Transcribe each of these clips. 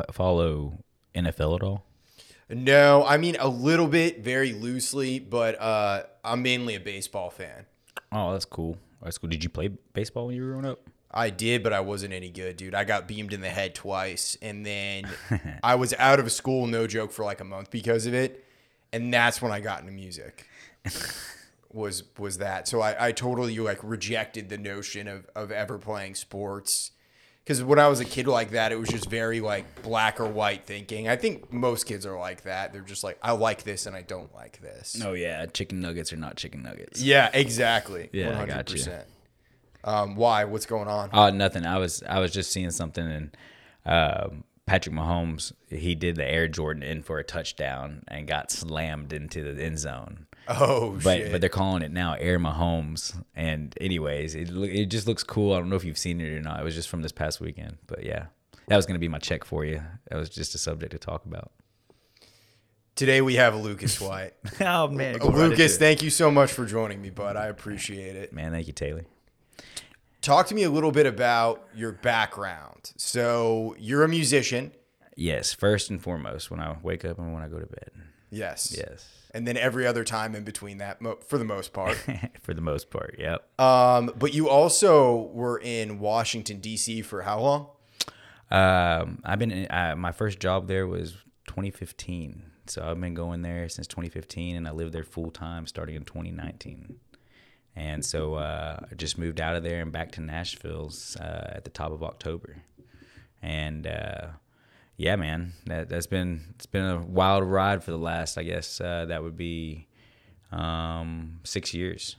you do you fo- follow NFL at all? No, I mean a little bit, very loosely, but uh, I'm mainly a baseball fan. Oh, that's cool. That's cool. Did you play baseball when you were growing up? I did, but I wasn't any good, dude. I got beamed in the head twice, and then I was out of school, no joke, for like a month because of it, and that's when I got into music. was was that? So I, I totally like rejected the notion of of ever playing sports. Because when I was a kid like that, it was just very like black or white thinking. I think most kids are like that. They're just like, I like this and I don't like this. Oh yeah, chicken nuggets are not chicken nuggets. Yeah, exactly. Yeah, I got you. Um, why? What's going on? Oh, nothing. I was I was just seeing something, and um Patrick Mahomes he did the Air Jordan in for a touchdown and got slammed into the end zone. Oh But shit! but they're calling it now Air Mahomes. And anyways, it it just looks cool. I don't know if you've seen it or not. It was just from this past weekend. But yeah, that was gonna be my check for you. That was just a subject to talk about. Today we have Lucas White. oh man, uh, Lucas, thank you so much for joining me, bud. I appreciate it. man, thank you, Taylor. Talk to me a little bit about your background. So you're a musician, Yes, first and foremost, when I wake up and when I go to bed. yes, Yes, and then every other time in between that, mo- for the most part. for the most part. Yep. um, but you also were in Washington D.C. for how long? Um, I've been in- uh, my first job there was 2015, so I've been going there since 2015, and I lived there full time starting in 2019. And so uh, I just moved out of there and back to Nashville uh, at the top of October. And uh, yeah, man, that, that's been it's been a wild ride for the last, I guess uh, that would be um, six years.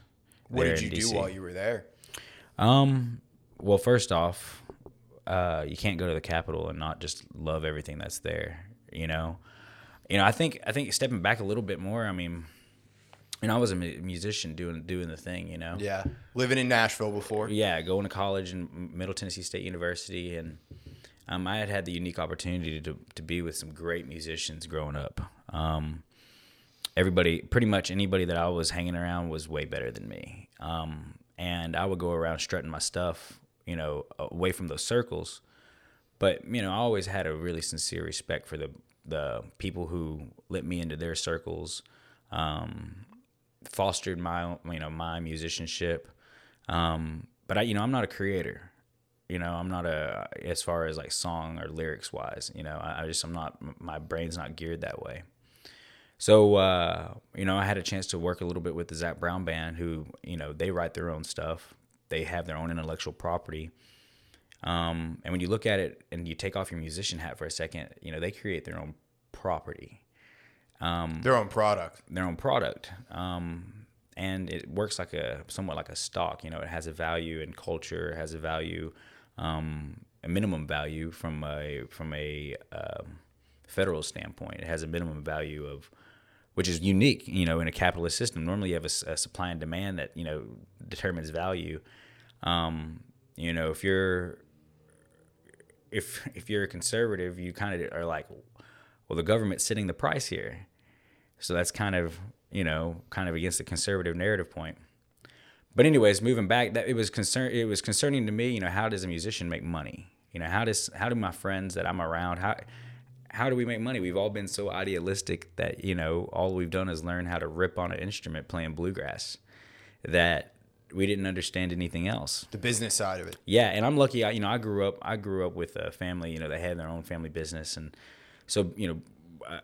What did you do while you were there? Um, well, first off, uh, you can't go to the capital and not just love everything that's there. You know, you know. I think I think stepping back a little bit more. I mean, you know, I was a musician doing doing the thing. You know. Yeah, living in Nashville before. Yeah, going to college in Middle Tennessee State University, and um, I had had the unique opportunity to to be with some great musicians growing up. Um, everybody, pretty much anybody that I was hanging around was way better than me, um, and I would go around strutting my stuff, you know, away from those circles. But you know, I always had a really sincere respect for the the people who let me into their circles, um, fostered my you know my musicianship. Um, but I, you know, I'm not a creator. You know, I'm not a as far as like song or lyrics wise. You know, I, I just I'm not my brain's not geared that way. So uh, you know, I had a chance to work a little bit with the Zac Brown band, who you know they write their own stuff. They have their own intellectual property. Um, and when you look at it and you take off your musician hat for a second, you know they create their own property um, Their own product. their own product. Um, and it works like a somewhat like a stock. You know, it has a value in culture, it has a value, um, a minimum value from a from a um, federal standpoint. It has a minimum value of which is unique. You know, in a capitalist system, normally you have a supply and demand that you know determines value. Um, you know, if you're if if you're a conservative, you kind of are like, well, the government's setting the price here. So that's kind of, you know, kind of against the conservative narrative point. But anyways, moving back, that it was concern it was concerning to me, you know, how does a musician make money? You know, how does how do my friends that I'm around, how how do we make money? We've all been so idealistic that, you know, all we've done is learn how to rip on an instrument playing bluegrass that we didn't understand anything else. The business side of it. Yeah, and I'm lucky. I, you know, I grew up. I grew up with a family. You know, they had their own family business, and so you know, uh,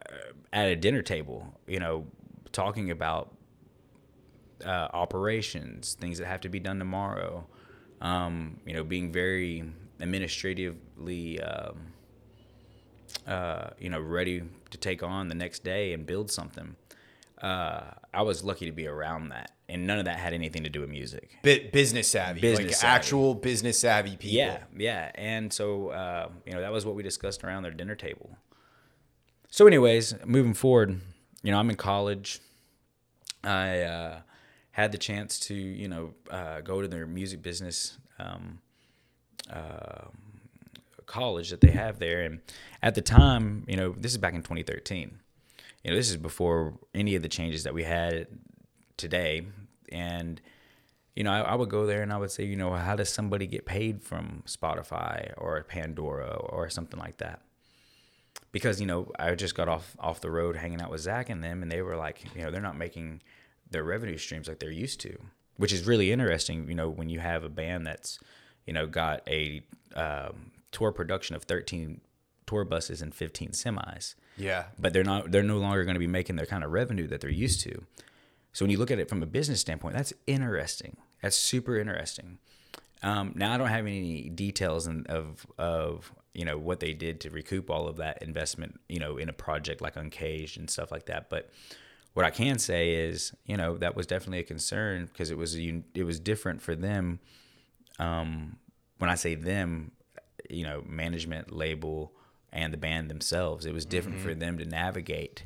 at a dinner table, you know, talking about uh, operations, things that have to be done tomorrow. Um, you know, being very administratively, um, uh, you know, ready to take on the next day and build something. Uh, I was lucky to be around that, and none of that had anything to do with music. Bi- business savvy, Business like savvy. actual business savvy people. Yeah, yeah. And so, uh, you know, that was what we discussed around their dinner table. So, anyways, moving forward, you know, I'm in college. I uh, had the chance to, you know, uh, go to their music business um, uh, college that they have there. And at the time, you know, this is back in 2013. You know, this is before any of the changes that we had today. And, you know, I, I would go there and I would say, you know, how does somebody get paid from Spotify or Pandora or something like that? because you know I just got off off the road hanging out with Zac and them, and they were like, you know, they're not making their revenue streams like they're used to, which is really interesting. You know, when you have a band that's, you know, got a um, tour production of 13 tour buses and 15 semis, Yeah. but they're not they're no longer going to be making their kind of revenue that they're used to. So when you look at it from a business standpoint, that's interesting. That's super interesting. Um, now I don't have any details in, of of you know what they did to recoup all of that investment, you know, in a project like Uncaged and stuff like that. But what I can say is, you know, that was definitely a concern because it was a, it was different for them. Um, when I say them, you know, management, label, and the band themselves, it was different for them to navigate.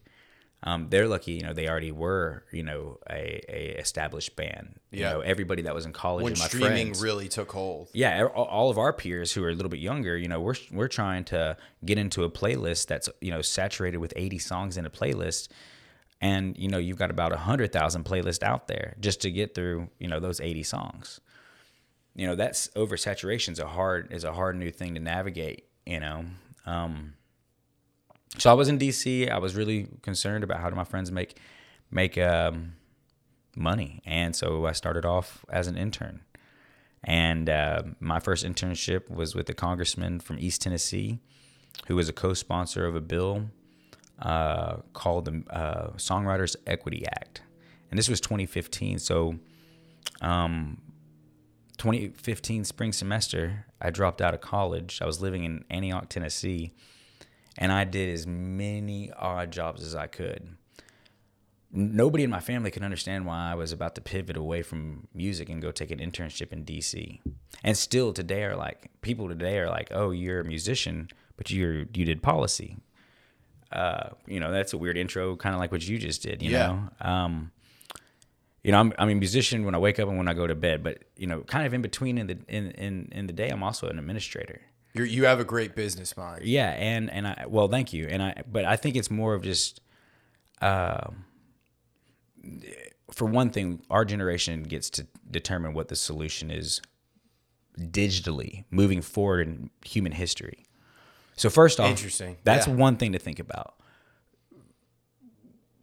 Um, they're lucky, you know, they already were, you know, a, a established band. You know, everybody that was in college When and my streaming friends, really took hold. yeah, all of our peers who are a little bit younger, you know, we're we're trying to get into a playlist that's you know saturated with 80 songs in a playlist, and you know you've got about a hundred thousand playlists out there just to get through you know those 80 songs. You know that's oversaturation is a hard is a hard new thing to navigate. You know, um, so I was in DC. I was really concerned about how do my friends make make um, money, and so I started off as an intern. And uh, my first internship was with a congressman from East Tennessee who was a co sponsor of a bill uh, called the uh, Songwriters Equity Act. And this was 2015. So, um, 2015 spring semester, I dropped out of college. I was living in Antioch, Tennessee, and I did as many odd jobs as I could nobody in my family could understand why I was about to pivot away from music and go take an internship in DC. And still today are like people today are like, "Oh, you're a musician, but you're you did policy." Uh, you know, that's a weird intro, kind of like what you just did. You Yeah. know, um, you know, I'm I'm a musician when I wake up and when I go to bed, but you know, kind of in between in the in in, in the day, I'm also an administrator. You're, you have a great business mind. Yeah, and and I well, thank you. And I but I think it's more of just um for one thing, our generation gets to determine what the solution is digitally moving forward in human history. So first off, Interesting. That's Yeah. one thing to think about.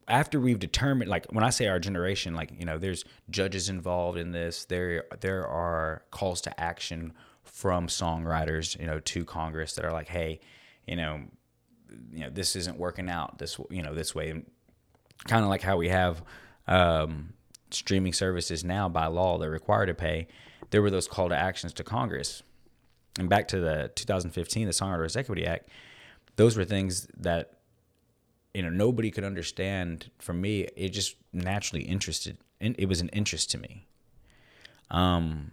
After we've determined, like when I say our generation, like you know, there's judges involved in this. There, there are calls to action from songwriters, you know, to Congress that are like, hey, you know, you know, this isn't working out this, you know, this way. Kind of like how we have um, streaming services now by law they're required to pay. There were those call to actions to Congress, and back to the 2015, the Songwriters Equity Act. Those were things that you know nobody could understand. For me, it just naturally interested. It was an interest to me. Um,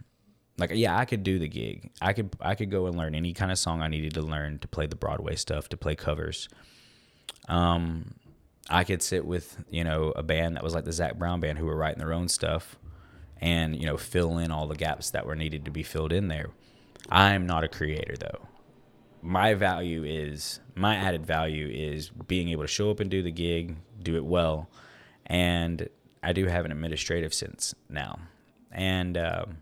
like yeah, I could do the gig. I could I could go and learn any kind of song I needed to learn to play the Broadway stuff, to play covers. Um, I could sit with you know a band that was like the Zac Brown band who were writing their own stuff, and you know fill in all the gaps that were needed to be filled in there. I'm not a creator though. My value is my added value is being able to show up and do the gig, do it well, and I do have an administrative sense now. And um,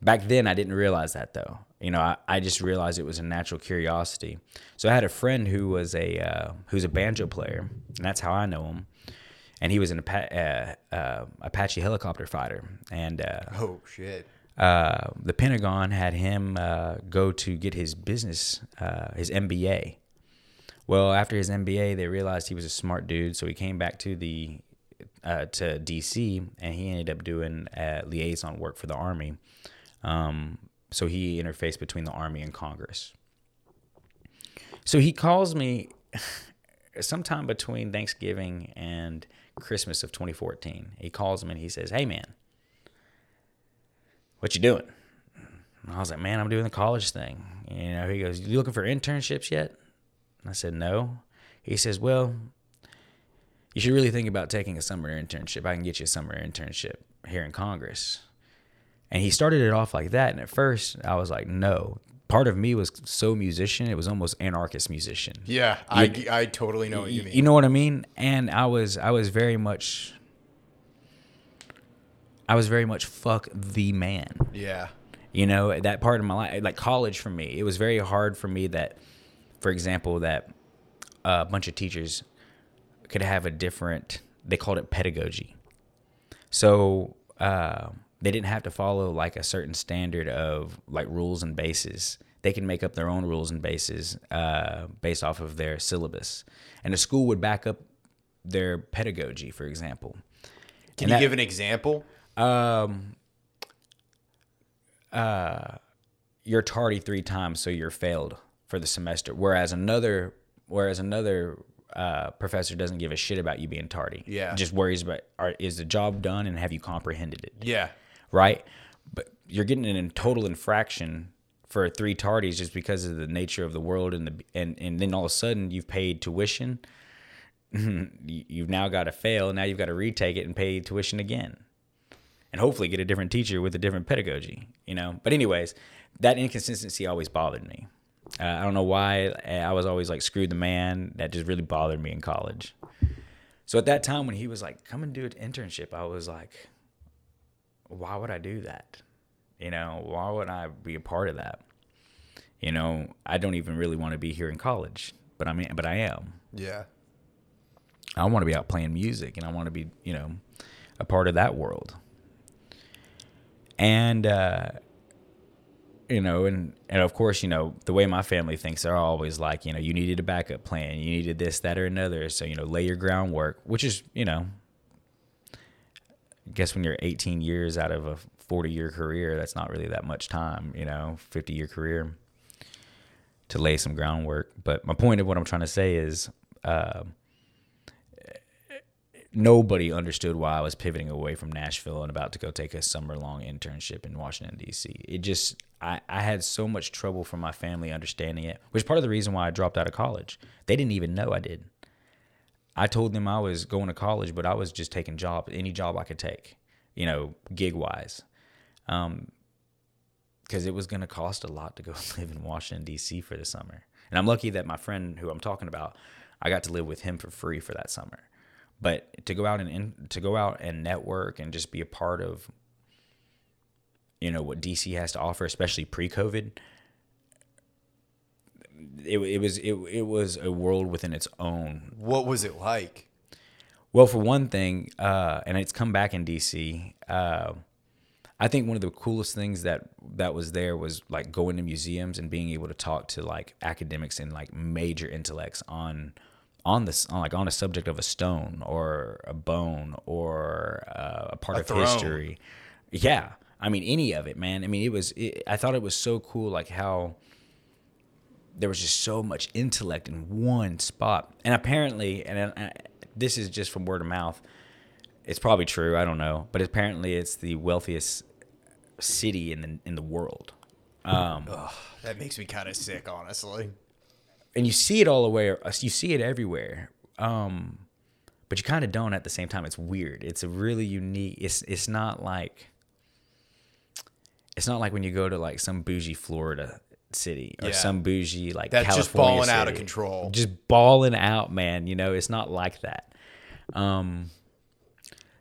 back then, I didn't realize that though. You know, I, I just realized it was a natural curiosity. So I had a friend who was a uh, who's a banjo player, and that's how I know him. And he was an uh, uh, Apache helicopter fighter, and uh, Oh shit. Uh, the Pentagon had him uh, go to get his business, uh, his MBA. Well, after his MBA, they realized he was a smart dude, so he came back to the uh, to DC, and he ended up doing liaison work for the Army. Um, so he interfaced between the Army and Congress. So he calls me sometime between Thanksgiving and Christmas of 2014. He calls me and he says, "Hey, man." What you doing? And I was like, man, I'm doing the college thing. You know, he goes, you looking for internships yet? And I said, no. He says, well, you should really think about taking a summer internship. I can get you a summer internship here in Congress. And he started it off like that. And at first, I was like, no. Part of me was so musician, it was almost anarchist musician. Yeah, I, I totally know what you mean. You know what I mean? And I was I was very much I was very much fuck the man. yeah. You know, that part of my life like college for me, it was very hard for me that for example that a bunch of teachers could have a different. They called it pedagogy. So uh, they didn't have to follow like a certain standard of like rules and bases. They can make up their own rules and bases uh, based off of their syllabus, and the school would back up their pedagogy, for example. Can And you that- give an example? Um, uh, you're tardy three times, so you're failed for the semester. Whereas another, whereas another uh, professor doesn't give a shit about you being tardy. Yeah. just worries about are, is the job done and have you comprehended it, Yeah. right? But you're getting an in total infraction for three tardies just because of the nature of the world and the and and then all of a sudden you've paid tuition. You- you've now got to fail. Now you've got to retake it and pay tuition again and hopefully get a different teacher with a different pedagogy, you know. But anyways, that inconsistency always bothered me. Uh, I don't know why I was always like screwed the man. That just really bothered me in college. So at that time when he was like, "Come and do an internship," I was like, "Why would I do that? You know, why would I be a part of that? You know, I don't even really want to be here in college, but I mean, but I am. Yeah. I want to be out playing music and I want to be, you know, a part of that world. And uh you know, and and of course, you know, the way my family thinks, they're always like, you know, you needed a backup plan, you needed this, that, or another. So, you know, lay your groundwork, which is, you know, I guess when you're 18 years out of a 40 year career, that's not really that much time, you know, 50 year career to lay some groundwork. But my point of what I'm trying to say is, uh, nobody understood why I was pivoting away from Nashville and about to go take a summer long internship in Washington D.C. It just I, I had so much trouble from my family understanding it, which is part of the reason why I dropped out of college. They didn't even know I did. I told them I was going to college, but I was just taking job any job I could take, you know, gig wise, um, because it was going to cost a lot to go live in Washington D.C. for the summer. And I'm lucky that my friend who I'm talking about, I got to live with him for free for that summer. But to go out and in, to go out and network and just be a part of, you know, what DC has to offer, especially pre-COVID, it, it was it, it was a world within its own. What was it like? Well, for one thing, uh, and it's come back in DC. Uh, I think one of the coolest things that that was there was like going to museums and being able to talk to like academics and like major intellects on on this on like on a subject of a stone or a bone or uh, a part A of throne. history. Yeah, I mean any of it, man. I mean it was. It, I thought it was so cool, like how there was just so much intellect in one spot. And apparently, and uh, this is just from word of mouth. It's probably true. I don't know, but apparently, it's the wealthiest city in the in the world. Um, That makes me kind of sick, honestly. And you see it all the way. You see it everywhere. Um, but you kind of don't at the same time. It's weird. It's a really unique. It's it's not like. It's not like when you go to like some bougie Florida city or Yeah. some bougie like That's just California balling out of control. Just balling out, man. You know, it's not like that. Um.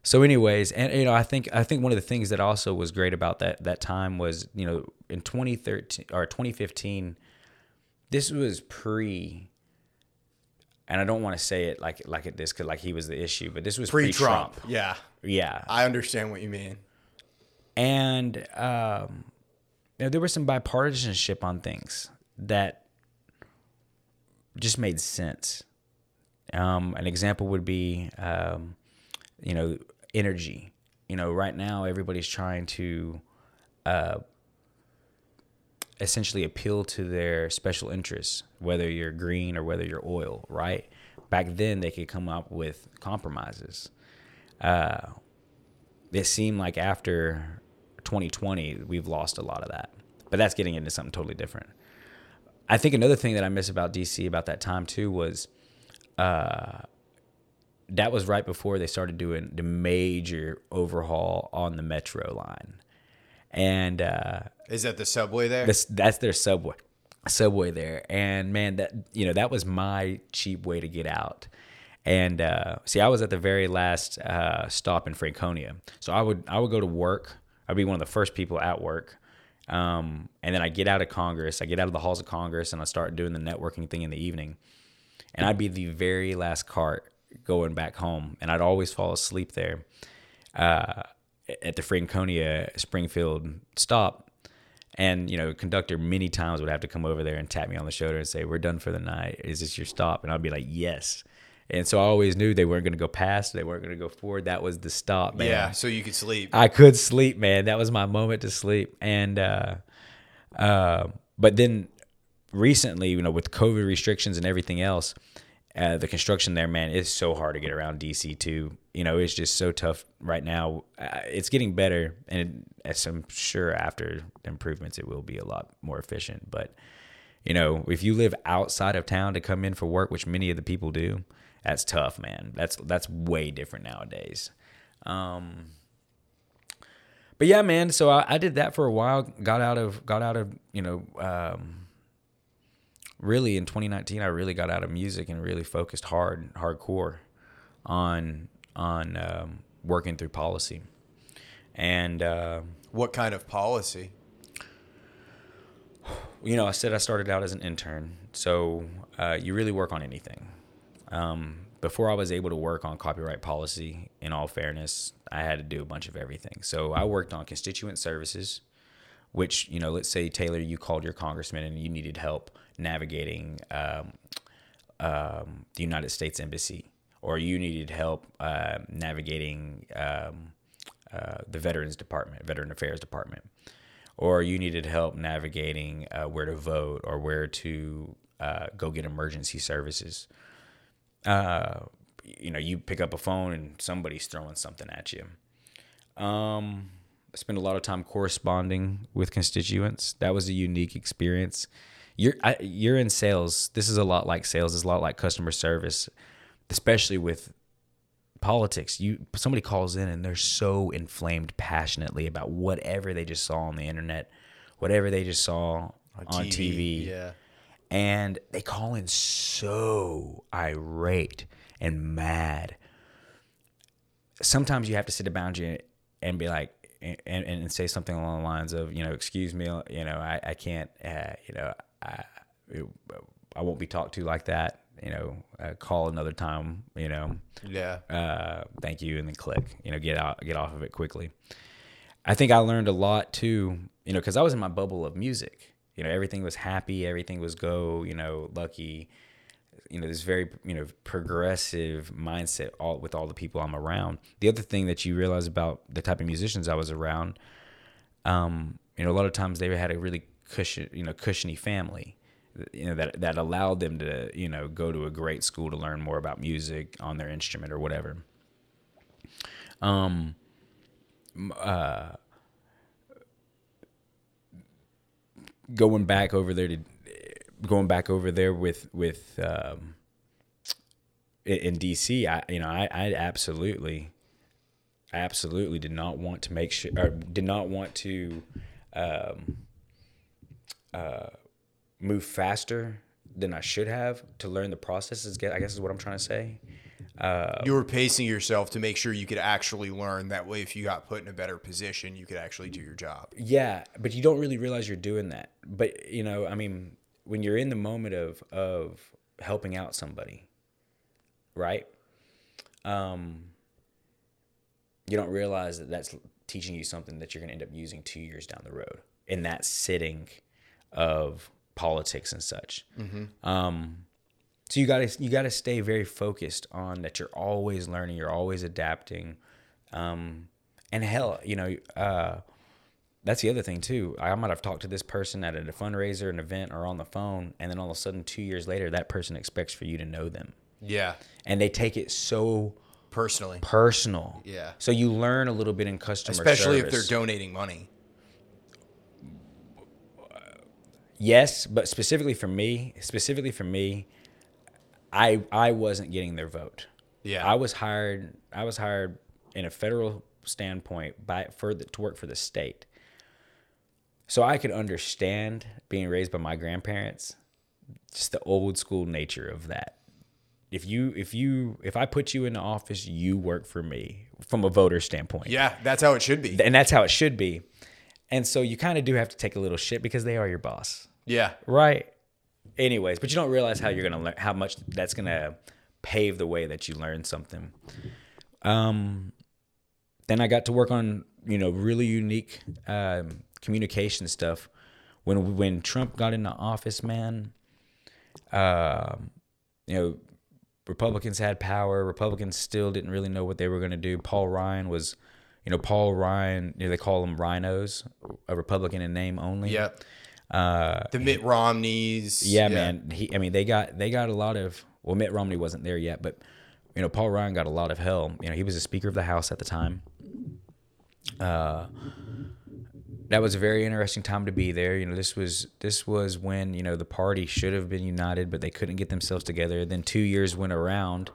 So, anyways, and you know, I think I think one of the things that also was great about that that time was you know in 2013 or 2015, this was pre. And I don't want to say it like like it this cause like he was the issue, but this was Pre-Trump. pre-Trump. Yeah. Yeah, I understand what you mean. and um, you know, there was some bipartisanship on things that just made sense. Um, an example would be, um, you know, energy. You know, right now everybody's trying to uh, essentially appeal to their special interests, whether you're green or whether you're oil, right? Back then, they could come up with compromises. Uh, it seemed like after 2020 we've lost a lot of that but that's getting into something totally different i think another thing that i miss about dc about that time too was uh, that was right before they started doing the major overhaul on the metro line and uh, Is that the subway there? this, that's their subway subway there. And man that you know that was my cheap way to get out. And uh, see i was at the very last uh, stop in franconia. So i would i would go to work. I'd be one of the first people at work. Um, and then i get out of congress. I get out of the halls of congress and i start doing the networking thing in the evening. And I'd be the very last cart going back home, and I'd always fall asleep there uh, at the Franconia Springfield stop. And you know, conductor many times would have to come over there and tap me on the shoulder and say, "We're done for the night. Is this your stop?" And I'd be like, "Yes." And so I always knew they weren't going to go past, they weren't going to go forward. That was the stop, man. Yeah, so you could sleep. I could sleep, man. That was my moment to sleep. And uh, uh, but then recently, you know, with COVID restrictions and everything else, uh, the construction there, man, it's so hard to get around DC too. You know, it's just so tough right now. Uh, it's getting better, and as I'm sure after improvements, it will be a lot more efficient. But you know, if you live outside of town to come in for work, which many of the people do, that's tough, man. That's that's way different nowadays. Um, but yeah, man. So I, I did that for a while. Got out of got out of you know. Um, really in 2019 I really got out of music and really focused hard hardcore on on um, working through policy. And uh, what kind of policy? you know I said I started out as an intern so uh, you really work on anything. Um, before I was able to work on copyright policy in all fairness I had to do a bunch of everything. So I worked on constituent services which you know let's say Taylor you called your congressman and you needed help navigating um, um, the United States Embassy, or you needed help uh, navigating um, uh, the Veterans Department, Veteran Affairs Department, or you needed help navigating uh, where to vote or where to uh, go get emergency services. Uh, you know, you pick up a phone and somebody's throwing something at you. Um, I spent a lot of time corresponding with constituents. That was a unique experience you're I, you're in sales. This is a lot like sales. It's a lot like customer service, especially with politics. You somebody calls in and they're so inflamed passionately about whatever they just saw on the internet, whatever they just saw on, on TV. TV. Yeah. And they call in so irate and mad. Sometimes you have to sit a boundary and be like, and, and say something along the lines of, you know, excuse me, you know, I, I can't, uh, you know, I, it, I won't be talked to like that. You know, uh, call another time. You know, yeah. Uh, thank you, and then click. You know, get out, get off of it quickly. I think I learned a lot too. You know, because I was in my bubble of music. You know, everything was happy, everything was go. You know, lucky. You know, this very you know progressive mindset all with all the people I'm around. The other thing that you realize about the type of musicians I was around, um, you know, a lot of times they had a really cushion, you know, cushiony family, you know, that that allowed them to, you know, go to a great school to learn more about music on their instrument or whatever. Um, uh, going back over there to going back over there with with um, in DC, I you know I, I absolutely absolutely did not want to make sure or did not want to um, uh, move faster than I should have to learn the processes. I guess is what I'm trying to say. Uh, you were pacing yourself to make sure you could actually learn. That way, if you got put in a better position, you could actually do your job. Yeah, but you don't really realize you're doing that. But you know, I mean, when you're in the moment of of helping out somebody, right? Um, you don't realize that that's teaching you something that you're going to end up using two years down the road. In that sitting of politics and such. Mm-hmm. Um, so you gotta you gotta stay very focused on that. You're always learning. You're always adapting. Um, and hell, you know, uh, that's the other thing too. I might have talked to this person at a fundraiser, an event, or on the phone, and then all of a sudden, two years later, that person expects for you to know them. Yeah. And they take it so personally. Personal. Yeah. So you learn a little bit in customer Especially service. if they're donating money. Yes, but specifically for me, specifically for me, I I wasn't getting their vote. Yeah. I was hired. I was hired in a federal standpoint by for the, to work for the state. So I could understand being raised by my grandparents, just the old school nature of that. If you if you if I put you in the office, you work for me from a voter standpoint. Yeah, that's how it should be. And that's how it should be. And so you kind of do have to take a little shit because they are your boss. Yeah. Right. anyways, but you don't realize how you're gonna learn how much that's gonna pave the way that you learn something. Um, then I got to work on you know really unique um, communication stuff. When when Trump got into office, man, uh, you know, Republicans had power. Republicans still didn't really know what they were going to do. Paul Ryan was, you know, Paul Ryan. You know, they call them rhinos, a Republican in name only. Yep. Uh, The Mitt Romneys. yeah, man. He, I mean, they got they got a lot of. Well, Mitt Romney wasn't there yet, but you know, Paul Ryan got a lot of hell. You know, he was a Speaker of the House at the time. Uh, that was a very interesting time to be there. You know, this was this was when you know the party should have been united, but they couldn't get themselves together. Then two years went around,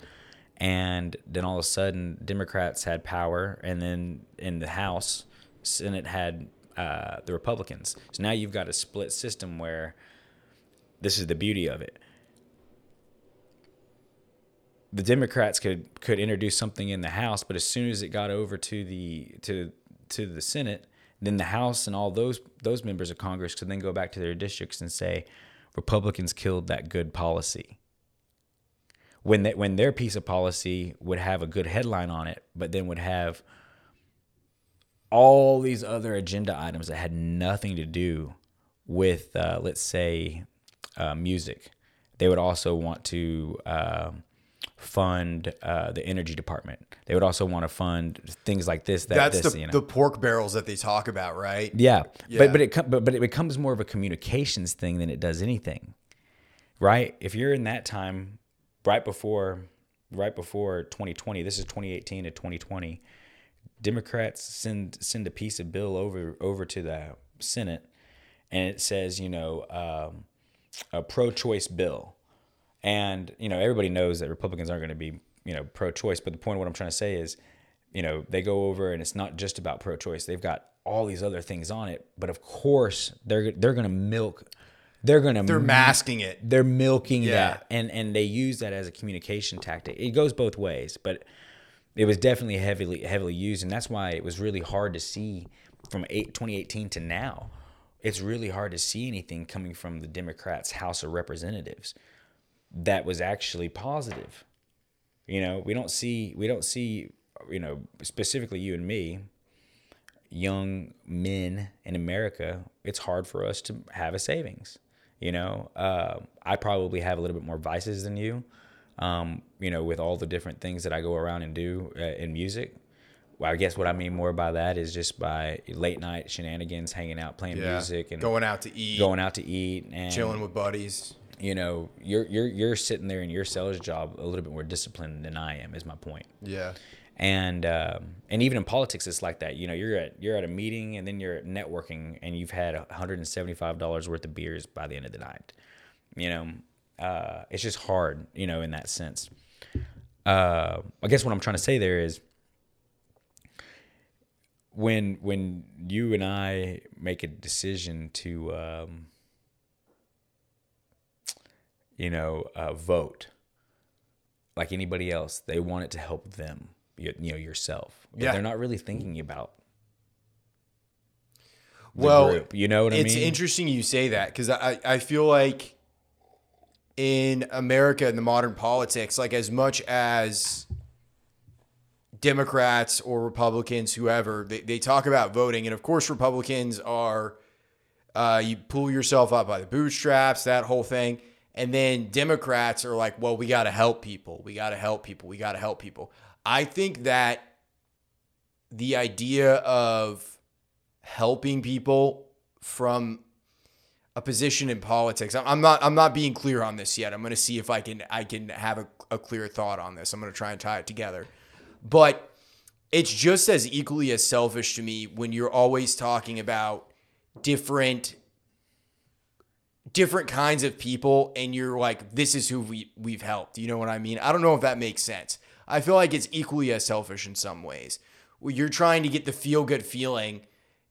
and then all of a sudden, Democrats had power, and then in the House, Senate had uh, the Republicans. So now you've got a split system where this is the beauty of it. The Democrats could could introduce something in the House, but as soon as it got over to the to to the Senate, then the House and all those those members of Congress could then go back to their districts and say, Republicans killed that good policy. When that when their piece of policy would have a good headline on it, but then would have all these other agenda items that had nothing to do with, uh, let's say, uh, music. They would also want to um fund uh, the energy department. They would also want to fund things like this. That That's this, the, you know. the pork barrels that they talk about, right? Yeah, Yeah. but but it but but it becomes more of a communications thing than it does anything, right? If you're in that time, right before, right before 2020, this is 2018 to 2020. Democrats send send a piece of bill over over to the Senate, and it says you know um, a pro-choice bill, and you know everybody knows that Republicans aren't going to be you know pro-choice. But the point of what I'm trying to say is, you know they go over and it's not just about pro-choice. They've got all these other things on it, but of course they're they're going to milk. They're going to They're masking it. they're milking Yeah. that and and they use that as a communication tactic it goes both ways but it was definitely heavily heavily used and that's why it was really hard to see from eight, 2018 to now it's really hard to see anything coming from the democrats house of representatives that was actually positive you know we don't see we don't see you know specifically you and me young men in America, it's hard for us to have a savings. You know, uh, I probably have a little bit more vices than you. Um, you know, with all the different things that I go around and do uh, in music. Well, I guess what I mean more by that is just by late night shenanigans, hanging out, playing Yeah. music, and going out to eat, going out to eat and chilling with buddies. You know, you're you're you're sitting there in your sales job a little bit more disciplined than I am. Is my point Yeah. and um, and even in politics it's like that you know you're at you're at a meeting and then you're networking and you've had $175 worth of beers by the end of the night you know uh, it's just hard you know in that sense uh, i guess what i'm trying to say there is when when you and i make a decision to um, you know uh, vote like anybody else. They want it to help them, you, you know, yourself. But Yeah. they're not really thinking about the Well, group. You know what I mean. it's interesting you say that because I, I feel like in America in the modern politics, like as much as Democrats or Republicans, whoever, they, they talk about voting. And of course, Republicans are uh, you pull yourself up by the bootstraps, that whole thing. And then Democrats are like, well, we got to help people. We got to help people. We got to help people. I think that the idea of helping people from a position in politics. I'm- not I'm not being clear on this yet. I'm going to see if I can I can have a, a clear thought on this. I'm going to try and tie it together. But it's just as equally as selfish to me when you're always talking about different different kinds of people and you're like this is who we we've helped. You know what I mean? I don't know if that makes sense. I feel like it's equally as selfish in some ways. Where you're trying to get the feel good feeling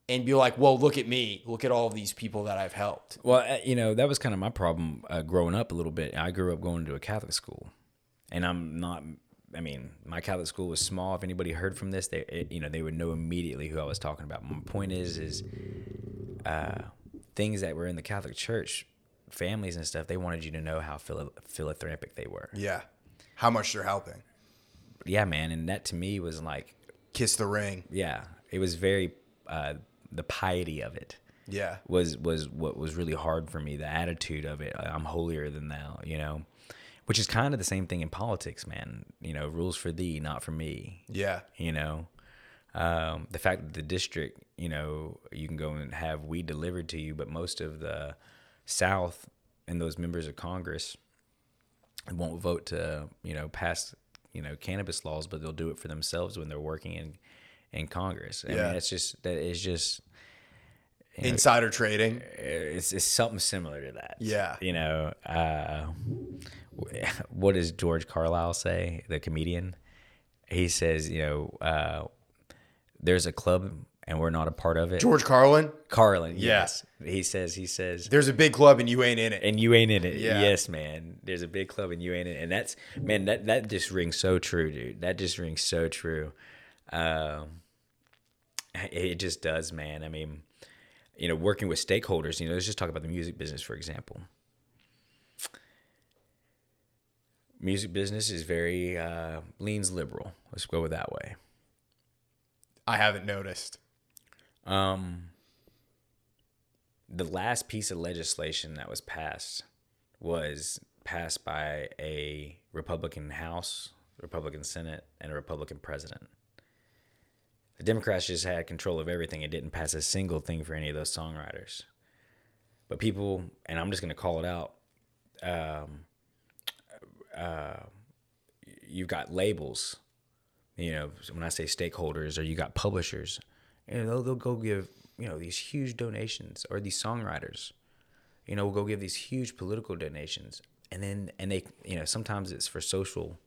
and be like, "Well, look at me. Look at all of these people that I've helped." well, uh, you know, that was kind of my problem uh, growing up a little bit. I grew up going to a Catholic school, and I'm not. I mean, my Catholic school was small. If anybody heard from this, they it, you know they would know immediately who I was talking about. My point is, is uh, things that were in the Catholic Church families and stuff, they wanted you to know how philo- philanthropic they were. Yeah. How much they're helping. Yeah, man, and that to me was like, Kiss the ring. yeah, it was very uh, the piety of it Yeah. was was what was really hard for me. The attitude of it, I'm holier than thou, you know, which is kind of the same thing in politics, man. You know, rules for thee, not for me. Yeah. You know, um, the fact that the district, you know, you can go and have weed delivered to you, but most of the South and those members of Congress won't vote to, you know, pass, you know, cannabis laws, but they'll do it for themselves when they're working in in Congress. I Yeah. mean, it's just that is just Insider trading. it's, it's something similar to that. Yeah. You know, uh, what does George Carlisle say, the comedian? He says, you know, uh, there's a club and we're not a part of it. George Carlin. Carlin, Yeah. yes. He says, he says, There's a big club and you ain't in it. and you ain't in it. Yeah. Yes, man. There's a big club and you ain't in it. And that's, man, that, that just rings so true, dude. That just rings so true. Um, it just does, man. I mean, you know, working with stakeholders, you know, let's just talk about the music business, for example. Music business is very, uh, leans liberal. Let's go with that way. I haven't noticed. Um, the last piece of legislation that was passed was passed by a Republican House, Republican Senate, and a Republican president. The Democrats just had control of everything and didn't pass a single thing for any of those songwriters. But people, and I'm just going to call it out, um, uh, you've got labels you know, when I say stakeholders or you got publishers, know, they'll, they'll go give, you know, these huge donations or these songwriters, you know, will go give these huge political donations. And then, and they, you know, sometimes it's for social,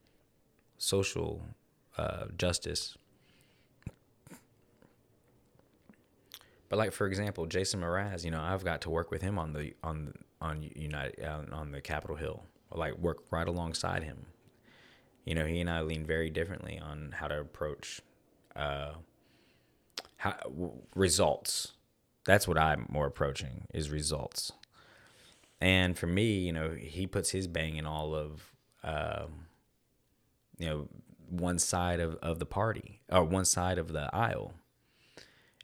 social uh, justice. But like, for example, Jason Mraz, you know, I've got to work with him on the, on, on United, uh, on the Capitol Hill, like work right alongside him you know, he and I lean very differently on how to approach uh, how, w- results. That's what I'm more approaching is results. And for me, you know, he puts his bang in all of, um, you know, one side of, of the party or one side of the aisle.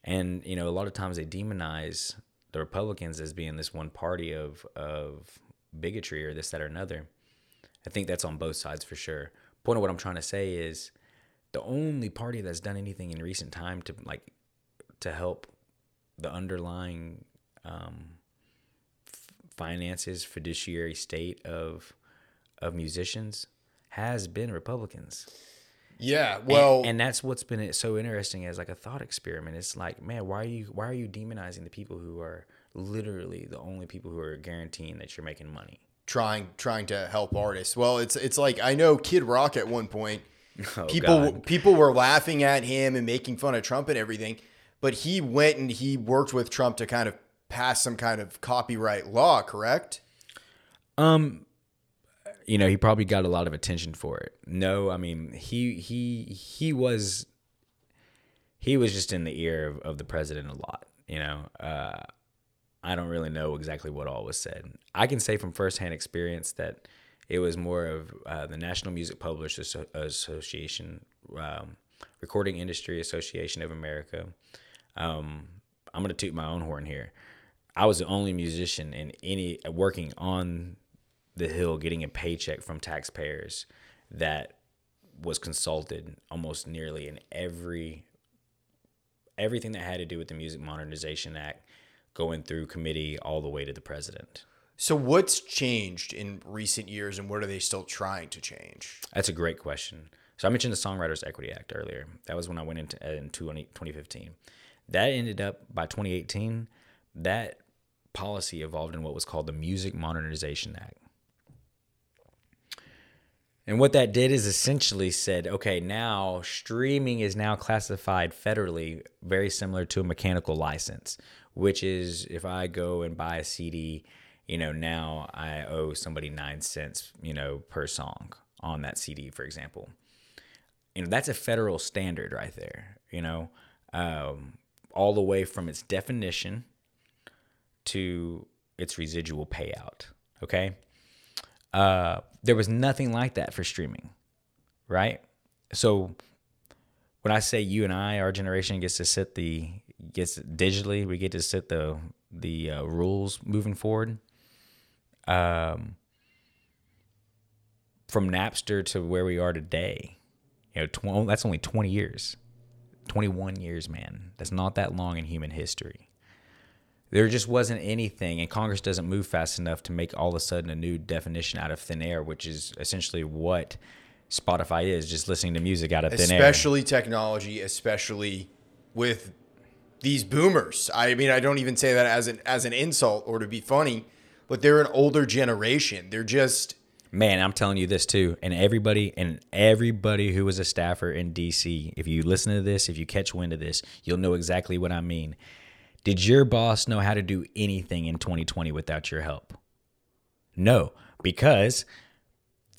And, you know, a lot of times they demonize the Republicans as being this one party of, of bigotry or this, that, or another. I think that's on both sides for sure. Point of what I'm trying to say is the only party that's done anything in recent time to like to help the underlying um, finances, fiduciary state of of musicians has been Republicans. Yeah. And- Well, and, that's what's been so interesting as like a thought experiment. It's like, man, why are you why are you demonizing the people who are literally the only people who are guaranteeing that you're making money? trying trying to help artists. Well, it's it's like I know Kid Rock at one point Oh, people God. people were laughing at him and making fun of Trump and everything, but he went and he worked with Trump to kind of pass some kind of copyright law, correct? Um, you know, he probably got a lot of attention for it. No, I mean, he he he was he was just in the ear of, of the president a lot. You know, uh, I don't really know exactly what all was said. I can say from firsthand experience that it was more of uh, the National Music Publishers Association, um, Recording Industry Association of America. Um, I'm gonna toot my own horn here. I was the only musician in any working on the hill, getting a paycheck from taxpayers that was consulted almost nearly in every everything that had to do with the Music Modernization Act going through committee all the way to the president. So what's changed in recent years and what are they still trying to change? That's a great question. So I mentioned the Songwriters Equity Act earlier. That was when I went into in 2015. That ended up by 2018. That policy evolved in what was called the Music Modernization Act. And what that did is essentially said, okay, now streaming is now classified federally very similar to a mechanical license, which is if I go and buy a CD, you know, now I owe somebody nine cents, you know, per song on that CD, for example. You know, that's a federal standard right there, you know, um, all the way from its definition to its residual payout. Okay. Uh, there was nothing like that for streaming, right? So when I say you and I, our generation gets to set the gets digitally, we get to set the the uh, rules moving forward. Um, from Napster to where we are today, you know, tw- that's only twenty years, twenty one years, man. That's not that long in human history. There just wasn't anything, and Congress doesn't move fast enough to make all of a sudden a new definition out of thin air, which is essentially what Spotify is just listening to music out of thin air. especially technology, especially with these boomers. I mean, I don't even say that as an as an insult or to be funny, but they're an older generation. They're just Man, I'm telling you this too, and everybody and everybody who was a staffer in DC, if you listen to this, if you catch wind of this, you'll know exactly what I mean. Did your boss know how to do anything in 2020 without your help? No, because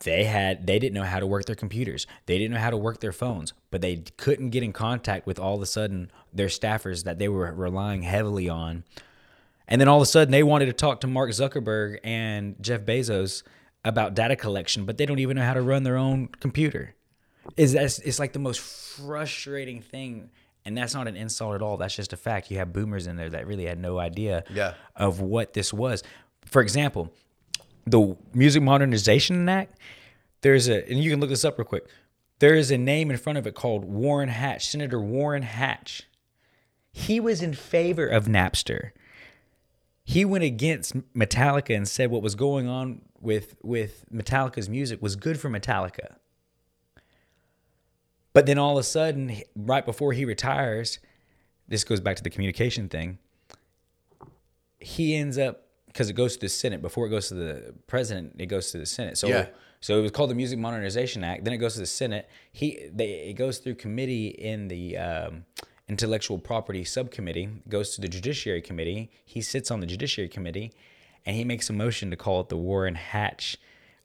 they had they didn't know how to work their computers. They didn't know how to work their phones, but they couldn't get in contact with all of a sudden their staffers that they were relying heavily on. And then all of a sudden they wanted to talk to Mark Zuckerberg and Jeff Bezos about data collection, but they don't even know how to run their own computer. Is it's like the most frustrating thing. And that's not an insult at all. That's just a fact. You have boomers in there that really had no idea Yeah. of what this was. For example, the Music Modernization Act, there's a, and you can look this up real quick. There is a name in front of it called Orrin Hatch, Senator Orrin Hatch. He was in favor of Napster. He went against Metallica and said what was going on with with Metallica's music was good for Metallica. But then all of a sudden, right before he retires, this goes back to the communication thing. He ends up because it goes to the Senate before it goes to the president. It goes to the Senate. So Yeah. so it was called the Music Modernization Act. Then it goes to the Senate. He they it goes through committee in the um, intellectual property subcommittee. Goes to the Judiciary Committee. He sits on the Judiciary Committee, and he makes a motion to call it the Orrin Hatch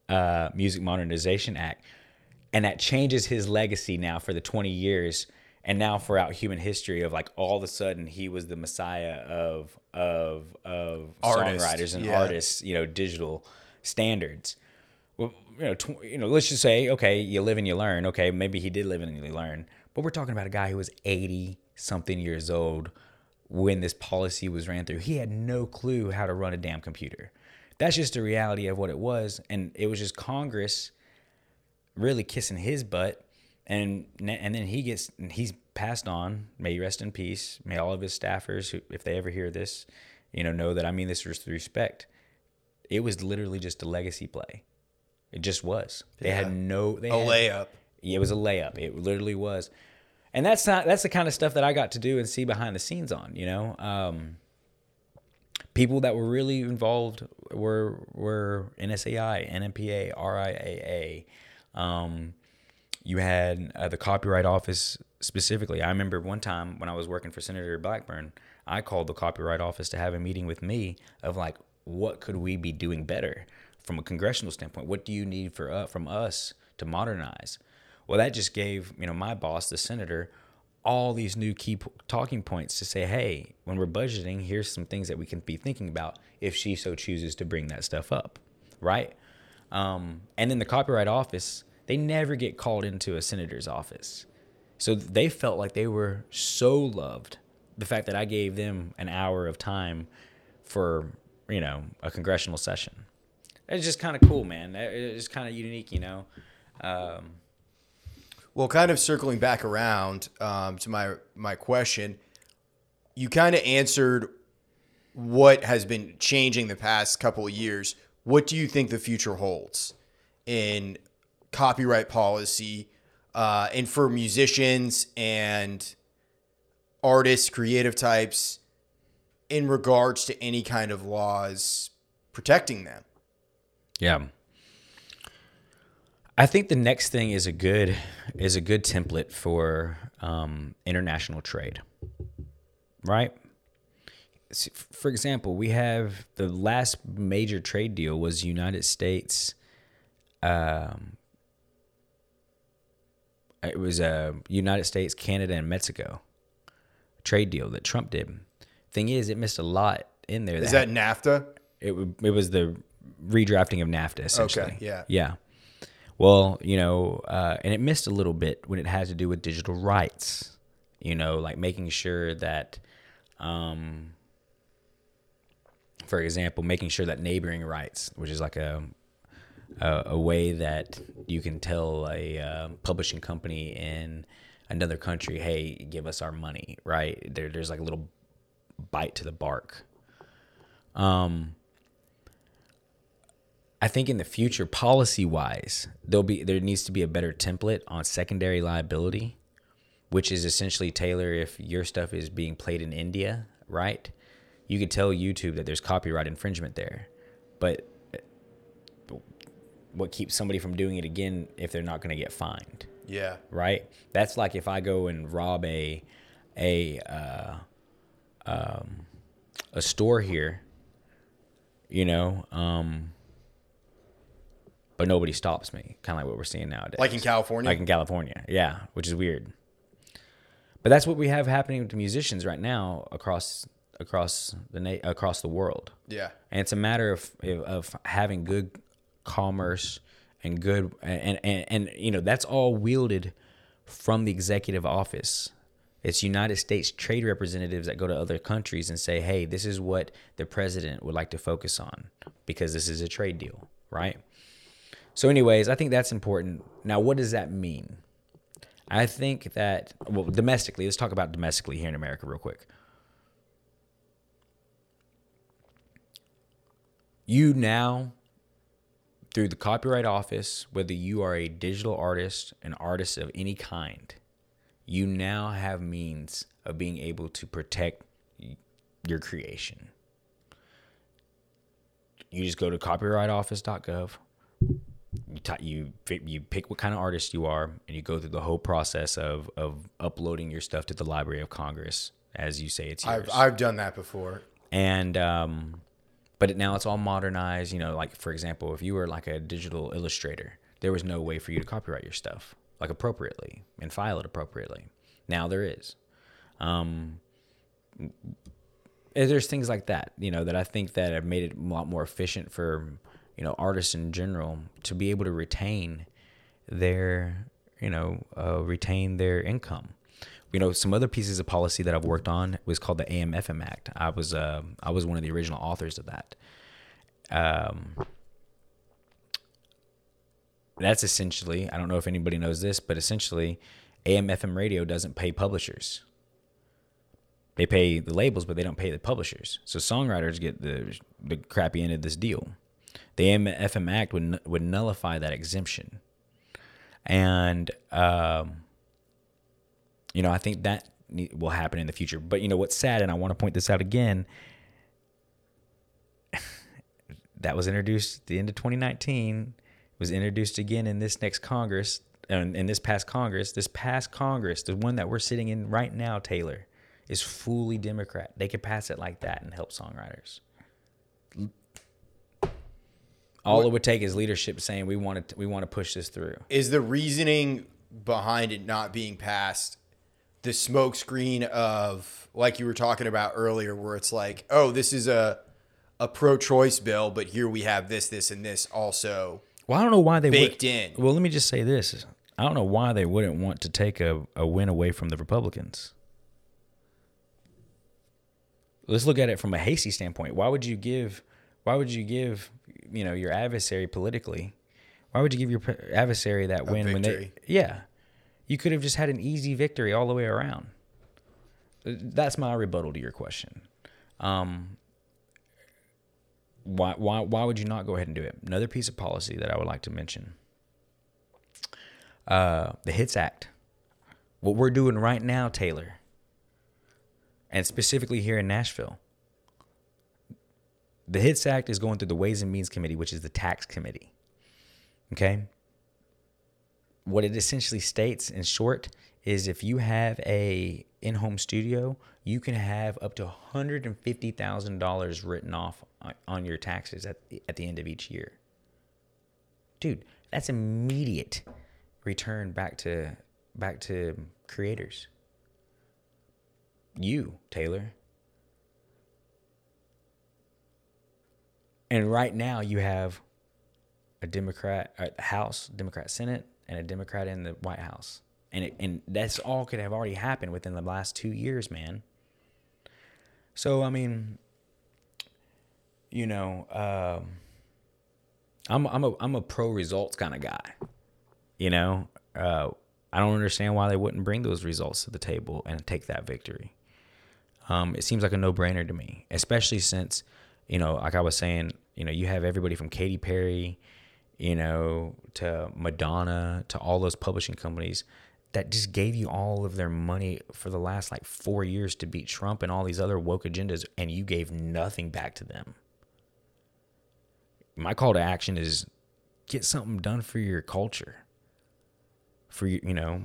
uh, Music Modernization Act, and that changes his legacy now for the twenty years. And now throughout human history of like all of a sudden he was the messiah of of of Artist, songwriters and yeah. artists, you know, digital standards well, you know, tw- you know, let's just say, okay, you live and you learn. Okay, maybe he did live and you learn, but we're talking about a guy who was eighty something years old when this policy was ran through. He had no clue how to run a damn computer. That's just the reality of what it was, and it was just Congress really kissing his butt, and and then he gets he's passed on. May he rest in peace. May all of his staffers, who, if they ever hear this, you know, know that I mean this with respect. It was literally just a legacy play. It just was. They Yeah. had no. They a had, layup. It was a layup. It literally was, and that's not. That's the kind of stuff that I got to do and see behind the scenes on. You know, um, people that were really involved were were NSAI, NMPA, RIAA. Um, you had uh, the Copyright Office specifically. I remember one time when I was working for Senator Blackburn, I called the Copyright Office to have a meeting with me of like, what could we be doing better from a congressional standpoint? What do you need for uh, from us to modernize? Well, that just gave you know my boss, the senator, all these new key talking points to say, hey, when we're budgeting, here's some things that we can be thinking about if she so chooses to bring that stuff up, right? Um, and then the Copyright Office, they never get called into a senator's office. So they felt like they were so loved. The fact that I gave them an hour of time for, you know, a congressional session. It's just kind of cool, man. It's kind of unique, you know. Um, Well, kind of circling back around um, to my my question, you kind of answered what has been changing the past couple of years. What do you think the future holds in copyright policy uh, and for musicians and artists, creative types, in regards to any kind of laws protecting them? Yeah. I think the next thing is a good is a good template for um, international trade, right? For example, we have the last major trade deal was United States. Um, it was a United States, Canada, and Mexico trade deal that Trump did. Thing is, it missed a lot in there. Is that NAFTA? It it was the redrafting of NAFTA essentially. yeah. Yeah. Well, you know, uh, and it missed a little bit when it had to do with digital rights. You know, like making sure that, um, for example, making sure that neighboring rights, which is like a a, a way that you can tell a uh, publishing company in another country, "Hey, give us our money," right? There, there's like a little bite to the bark. Um, I think in the future, policy wise, there'll be there needs to be a better template on secondary liability, which is essentially Taylor. If your stuff is being played in India, right? You could tell YouTube that there's copyright infringement there, but what keeps somebody from doing it again if they're not going to get fined? Yeah. right? That's like if I go and rob a a uh, um, a store here, you know, um, but nobody stops me. Kind of like what we're seeing nowadays, Like in California? like in California, yeah, which is weird. But that's what we have happening to musicians right now across across the na- across the world. Yeah. And it's a matter of of having good commerce and good and and, and you know that's all wielded from the executive office. It's United States trade representatives that go to other countries and say, "Hey, this is what the president would like to focus on because this is a trade deal, right?" So anyways, I think that's important. Now, what does that mean? I think that well, domestically, let's talk about domestically here in America real quick. You now through the Copyright Office, whether you are a digital artist, an artist of any kind, you now have means of being able to protect your creation. You just go to copyrightoffice.gov. You, ty you you pick what kind of artist you are, and you go through the whole process of of uploading your stuff to the Library of Congress, as you say it's yours I've I've done that before. and um, but it, now it's all modernized. You know, like for example, if you were like a digital illustrator, there was no way for you to copyright your stuff like appropriately and file it appropriately. Now there is. Um, there's things like that, you know, that I think that have made it a lot more efficient for you know artists in general to be able to retain their you know uh, retain their income you know some other pieces of policy that I've worked on was called the AMFM Act. I was uh, I was one of the original authors of that. Um, that's essentially I don't know if anybody knows this, but essentially, AMFM radio doesn't pay publishers. They pay the labels, but they don't pay the publishers. So songwriters get the the crappy end of this deal. The AMFM Act would would nullify that exemption, and um, you know, I think that will happen in the future. But you know what's sad, and I want to point this out again. that was introduced at the end of 2019. Was introduced again in this next Congress, and in this past Congress. This past Congress, the one that we're sitting in right now, Taylor, is fully Democrat. They could pass it like that and help songwriters. All it would take is leadership saying we want to we want to push this through. Is the reasoning behind it not being passed the smokescreen of like you were talking about earlier, where it's like, oh, this is a a pro-choice bill, but here we have this, this, and this also. Well, I don't know why they Baked would, in. Well, let me just say this: I don't know why they wouldn't want to take a, a win away from the Republicans. Let's look at it from a hasty standpoint. Why would you give? Why would you give? You know, your adversary politically. Why would you give your adversary that win when they? Yeah, you could have just had an easy victory all the way around. That's my rebuttal to your question. Um, why, why, why would you not go ahead and do it? Another piece of policy that I would like to mention uh, the HITS Act. What we're doing right now, Taylor, and specifically here in Nashville, the HITS Act is going through the Ways and Means Committee, which is the tax committee. Okay? What it essentially states in short is if you have a in-home studio, you can have up to $150,000 written off on- your taxes at the, at the end of each year. Dude, that's immediate return back to back to creators. You, Taylor. And right now you have a Democrat at House, Democrat Senate, and a Democrat in the White House. And it, and that's all could have already happened within the last two years, man. So I mean, you know, um, I'm I'm a I'm a pro results kind of guy. You know, uh, I don't understand why they wouldn't bring those results to the table and take that victory. Um, it seems like a no brainer to me, especially since, you know, like I was saying, you know, you have everybody from Katy Perry, you know, to Madonna, to all those publishing companies that just gave you all of their money for the last like four years to beat Trump and all these other woke agendas, and you gave nothing back to them. My call to action is get something done for your culture. For you, you know,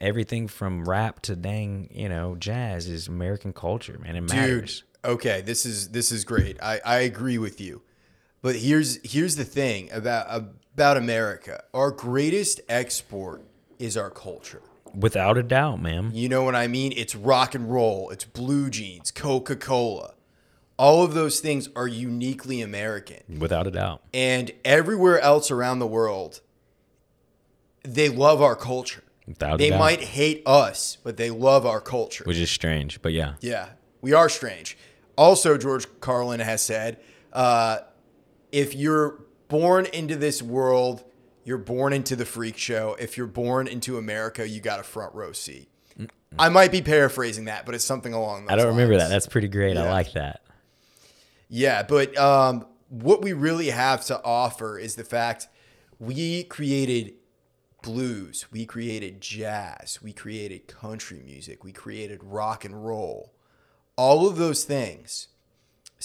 everything from rap to dang, you know, jazz is American culture, man. It matters. Dude, okay, this is this is great. I, I agree with you. But here's here's the thing about about America. Our greatest export is our culture. Without a doubt, man. You know what I mean? It's rock and roll, it's blue jeans, Coca-Cola. All of those things are uniquely American. Without a doubt. And everywhere else around the world, they love our culture. Without they a doubt. might hate us, but they love our culture. Which is strange, but yeah. Yeah, we are strange. Also, George Carlin has said, uh, if you're born into this world, you're born into the freak show. If you're born into America, you got a front row seat. I might be paraphrasing that, but it's something along those I don't remember that. That's pretty great. I like that. Yeah, but um, what we really have to offer is the fact we created blues, we created jazz, we created country music, we created rock and roll. All of those things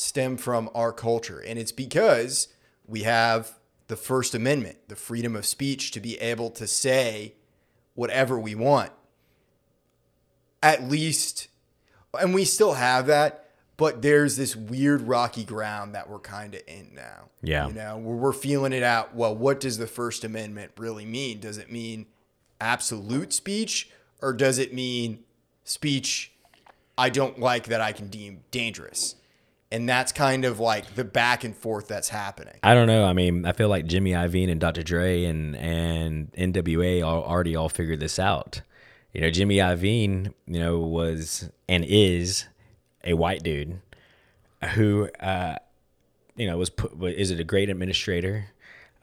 stem from our culture. And it's because we have the First Amendment, the freedom of speech to be able to say whatever we want. At least, and we still have that, but there's this weird rocky ground that we're kind of in now. Yeah. You know, where we're feeling it out. Well, what does the First Amendment really mean? Does it mean absolute speech or does it mean speech I don't like that I can deem dangerous? And that's kind of like the back and forth that's happening. I don't know. I mean, I feel like Jimmy Iovine and Dr. Dre and and NWA already all figured this out. You know, Jimmy Iovine, you know, was and is a white dude who, uh, you know, was put, is it a great administrator?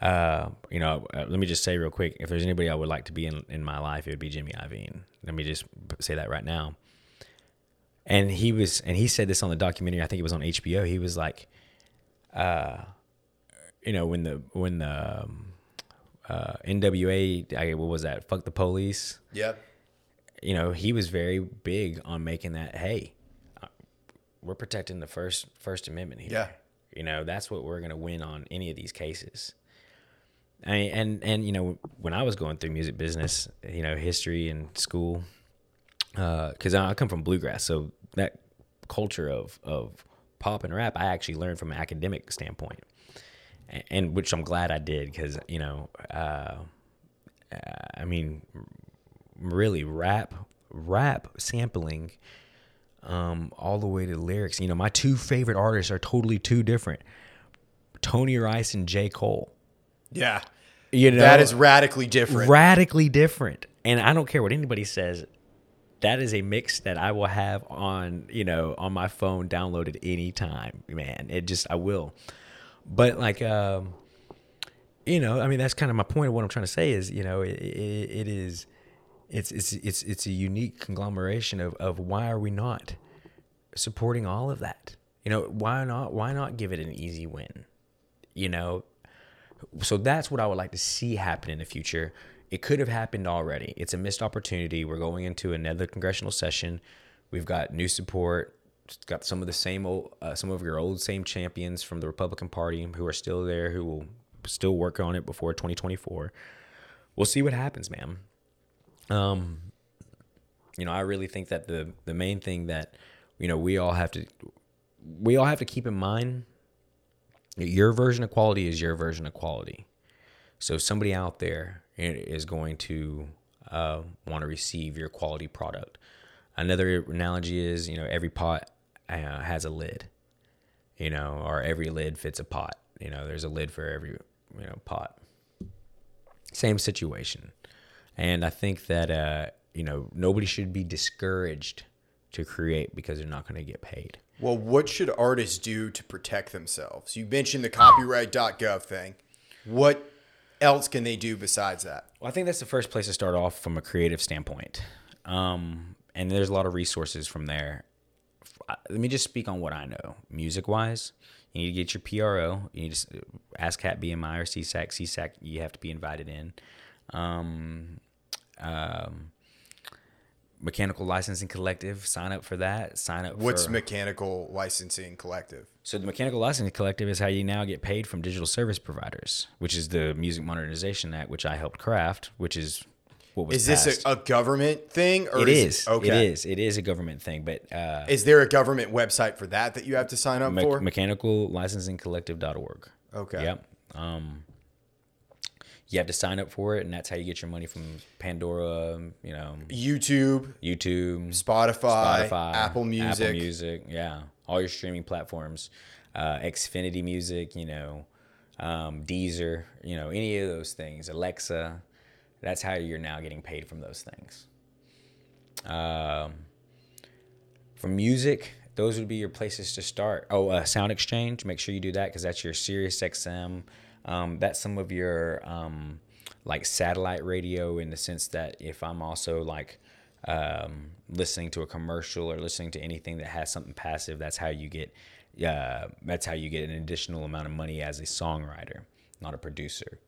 Uh, you know, uh, let me just say real quick, if there's anybody I would like to be in, in my life, it would be Jimmy Iovine. Let me just say that right now. And he was, and he said this on the documentary. I think it was on HBO. He was like, uh you know when the when the um, uh, NWA I, what was that fuck the police Yep. you know he was very big on making that hey uh, we're protecting the first first amendment here Yeah. you know that's what we're going to win on any of these cases I and and you know when I was going through music business you know history and school because I come from bluegrass so that culture of of pop and rap I actually learned from an academic standpoint and, and which I'm glad I did because you know, uh, I mean, really rap, rap sampling, um, all the way to lyrics. You know, my two favorite artists are totally two different: Tony Rice and J. Cole. Yeah. You know, That is radically different. radically different. And I don't care what anybody says. That is a mix that I will have on, you know, on my phone downloaded anytime, man. It just I will. But like um you know, I mean that's kind of my point of what I'm trying to say is, you know, it, it, it is it's it's it's it's a unique conglomeration of of why are we not supporting all of that? You know, why not why not give it an easy win? You know, so that's what I would like to see happen in the future. It could have happened already. It's a missed opportunity. We're going into another congressional session. We've got new support. Got some of the same old, uh, some of your old same champions from the Republican Party who are still there, who will still work on it before 2024. We'll see what happens, ma'am. Um, you know, I really think that the the main thing that you know we all have to we all have to keep in mind your version of quality is your version of quality. So somebody out there is going to uh, want to receive your quality product. Another analogy is, you know, every pot uh, has a lid, you know, or every lid fits a pot. you know, there's a lid for every you know pot. Same situation, and I think that uh, you know nobody should be discouraged to create because they're not going to get paid. Well, what should artists do to protect themselves? You mentioned the copyright.gov thing. What else can they do besides that? Well, I think that's the first place to start off from a creative standpoint. Um, and there's a lot of resources from there. Let me just speak on what I know. Music wise, you need to get your PRO. You need to ASCAP BMI or SESAC. SESAC, you have to be invited in. Um, um, Mechanical Licensing Collective, sign up for that. Sign up What's for. Mechanical Licensing Collective? So the Mechanical Licensing Collective is how you now get paid from digital service providers, which is the Music Modernization Act, which I helped craft, which is what was Is this a, a government thing? Or It is. Okay. It is. It is a government thing, but uh, Is there a government website for that that you have to sign up me- for? mechanicallicensingcollective.org. Okay. Yep. Um, you have to sign up for it, and that's how you get your money from Pandora, you know, YouTube, YouTube, Spotify, Spotify, Apple Music. Apple Music, yeah, all your streaming platforms, uh, Xfinity Music, you know, um, Deezer, you know, any of those things, Alexa. That's how you're now getting paid from those things. Um, for music, those would be your places to start. Oh, uh, Sound Exchange, make sure you do that because that's your Sirius XM. Um, that's some of your um, like satellite radio in the sense that if I'm also like um, listening to a commercial or listening to anything that has something passive, that's how you get. Uh, that's how you get an additional amount of money as a songwriter, not a producer.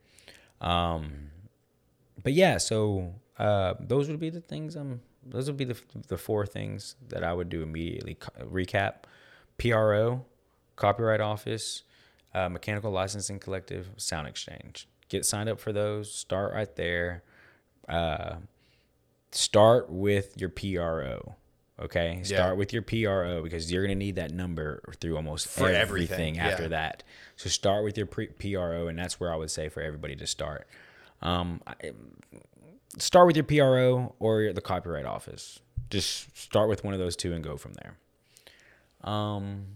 Um, but yeah, so uh, those would be the things. Um, those would be the the four things that I would do immediately. Co- recap: PRO, Copyright Office, uh, Mechanical Licensing Collective, Sound Exchange. Get signed up for those. Start right there. Uh, start with your PRO. Okay, start with your PRO because you're gonna need that number through almost For everything, everything after yeah. that. So start with your pre- PRO, and that's where I would say for everybody to start. Um, I, start with your PRO or the Copyright Office. Just start with one of those two and go from there. Um,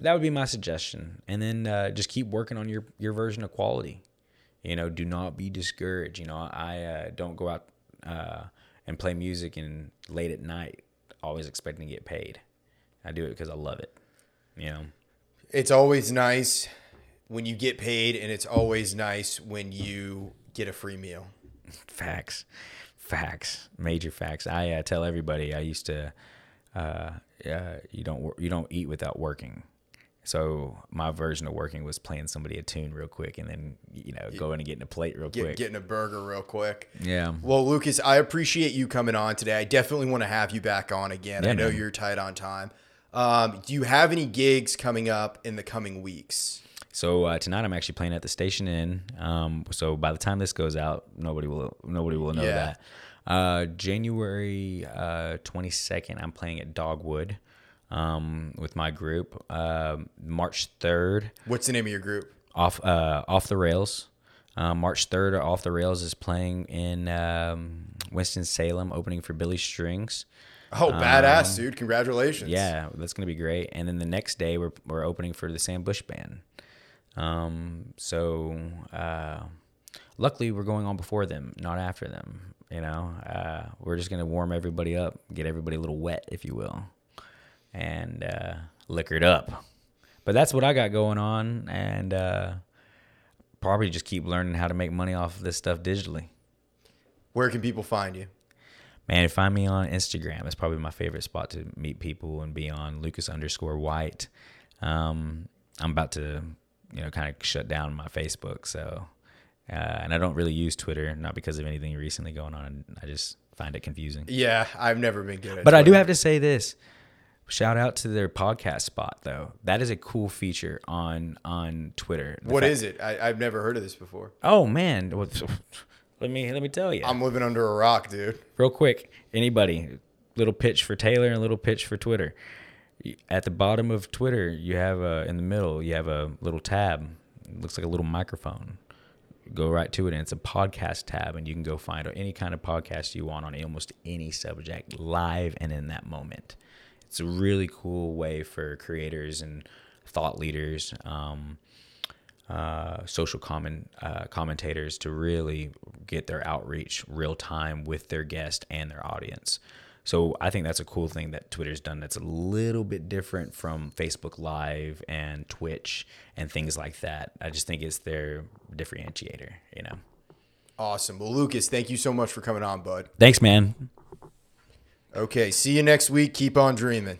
that would be my suggestion, and then uh, just keep working on your your version of quality. You know, do not be discouraged. You know, I uh, don't go out uh, and play music and late at night, always expecting to get paid. I do it because I love it. You know. It's always nice when you get paid, and it's always nice when you get a free meal. Facts, facts, major facts. I uh, tell everybody I used to, uh, uh, you don't you don't eat without working. So my version of working was playing somebody a tune real quick, and then you know going and getting a plate real Get, quick. getting a burger real quick. yeah, Well, Lucas, I appreciate you coming on today. I definitely want to have you back on again. Yeah, I know man. you're tight on time. Um, do you have any gigs coming up in the coming weeks? So uh, tonight I'm actually playing at the Station Inn. Um, so by the time this goes out, nobody will nobody will know Yeah. that. Uh, January uh, 22nd, I'm playing at Dogwood um, with my group. Um March 3rd, What's the name of your group? off uh, off the rails. Um, March 3rd, off the rails is playing in um, Winston Salem, opening for Billy Strings. Oh, badass, dude! Congratulations. Yeah, that's gonna be great. And then the next day we're we're opening for the Sam Bush band. Um, so uh, luckily we're going on before them, not after them. You know, uh, we're just gonna warm everybody up, get everybody a little wet, if you will, and uh, liquored up. But that's what I got going on, and uh, probably just keep learning how to make money off of this stuff digitally. Where can people find you? Man, find me on Instagram. It's probably my favorite spot to meet people and be on Lucas underscore White. Um, I'm about to, you know, kind of shut down my Facebook. So, uh, and I don't really use Twitter, not because of anything recently going on. I just find it confusing. Yeah, I've never been good at. It. But I do have to say this. Shout out to their podcast spot though. That is a cool feature on on Twitter. The What fact- is it? I, I've never heard of this before. Oh man, Well, let me let me tell you. I'm living under a rock, dude. real quick anybody little pitch for taylor and a little pitch for twitter at the bottom of twitter you have a in the middle you have a little tab it looks like a little microphone go right to it and it's a podcast tab and you can go find any kind of podcast you want on almost any subject live and in that moment it's a really cool way for creators and thought leaders um, uh, social comment uh, commentators to really get their outreach real time with their guest and their audience. So I think that's a cool thing that Twitter's done. That's a little bit different from Facebook Live and Twitch and things like that. I just think it's their differentiator. You know. Awesome. Well, Lucas, thank you so much for coming on, bud. Thanks, man. Okay, see you next week. Keep on dreaming.